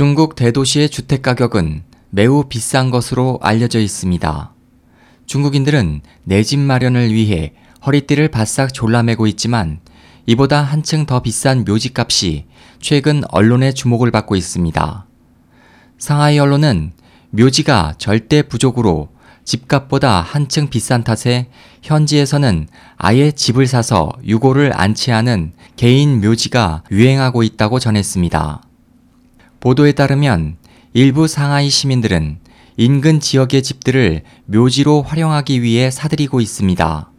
중국 대도시의 주택 가격은 매우 비싼 것으로 알려져 있습니다. 중국인들은 내 집 마련을 위해 허리띠를 바싹 졸라매고 있지만 이보다 한층 더 비싼 묘지 값이 최근 언론의 주목을 받고 있습니다. 상하이 언론은 묘지가 절대 부족으로 집값보다 한층 비싼 탓에 현지에서는 아예 집을 사서 유고를 안치하는 개인 묘지가 유행하고 있다고 전했습니다. 보도에 따르면 일부 상하이 시민들은 인근 지역의 집들을 묘지로 활용하기 위해 사들이고 있습니다.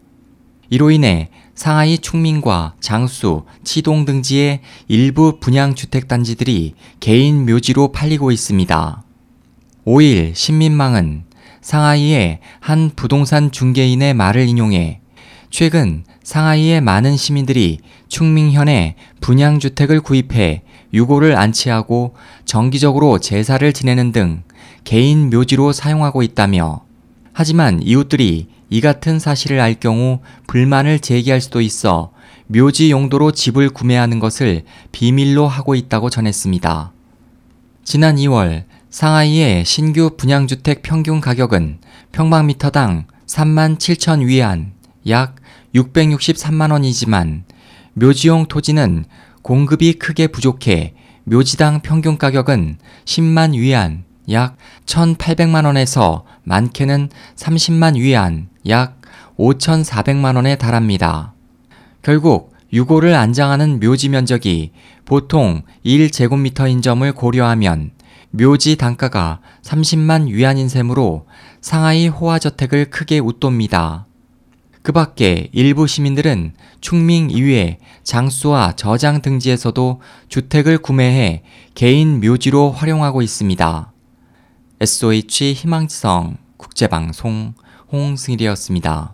이로 인해 상하이 충민과 장수, 치동 등지의 일부 분양 주택 단지들이 개인 묘지로 팔리고 있습니다. 5일 신민망은 상하이의 한 부동산 중개인의 말을 인용해 최근 상하이의 많은 시민들이 충민현에 분양주택을 구입해 유고를 안치하고 정기적으로 제사를 지내는 등 개인 묘지로 사용하고 있다며 하지만 이웃들이 이 같은 사실을 알 경우 불만을 제기할 수도 있어 묘지 용도로 집을 구매하는 것을 비밀로 하고 있다고 전했습니다. 지난 2월 상하이의 신규 분양주택 평균 가격은 평방미터당 3만 7천 위안, 약 663만 원이지만 묘지용 토지는 공급이 크게 부족해 묘지당 평균 가격은 10만 위안, 약 1,800만 원에서 많게는 30만 위안, 약 5,400만 원에 달합니다. 결국 유고를 안장하는 묘지 면적이 보통 1제곱미터인 점을 고려하면 묘지 단가가 30만 위안인 셈으로 상하이 호화저택을 크게 웃돕니다. 그 밖에 일부 시민들은 충밍 이외 장수와 저장 등지에서도 주택을 구매해 개인 묘지로 활용하고 있습니다. SOH 희망지성 국제방송 홍승일이었습니다.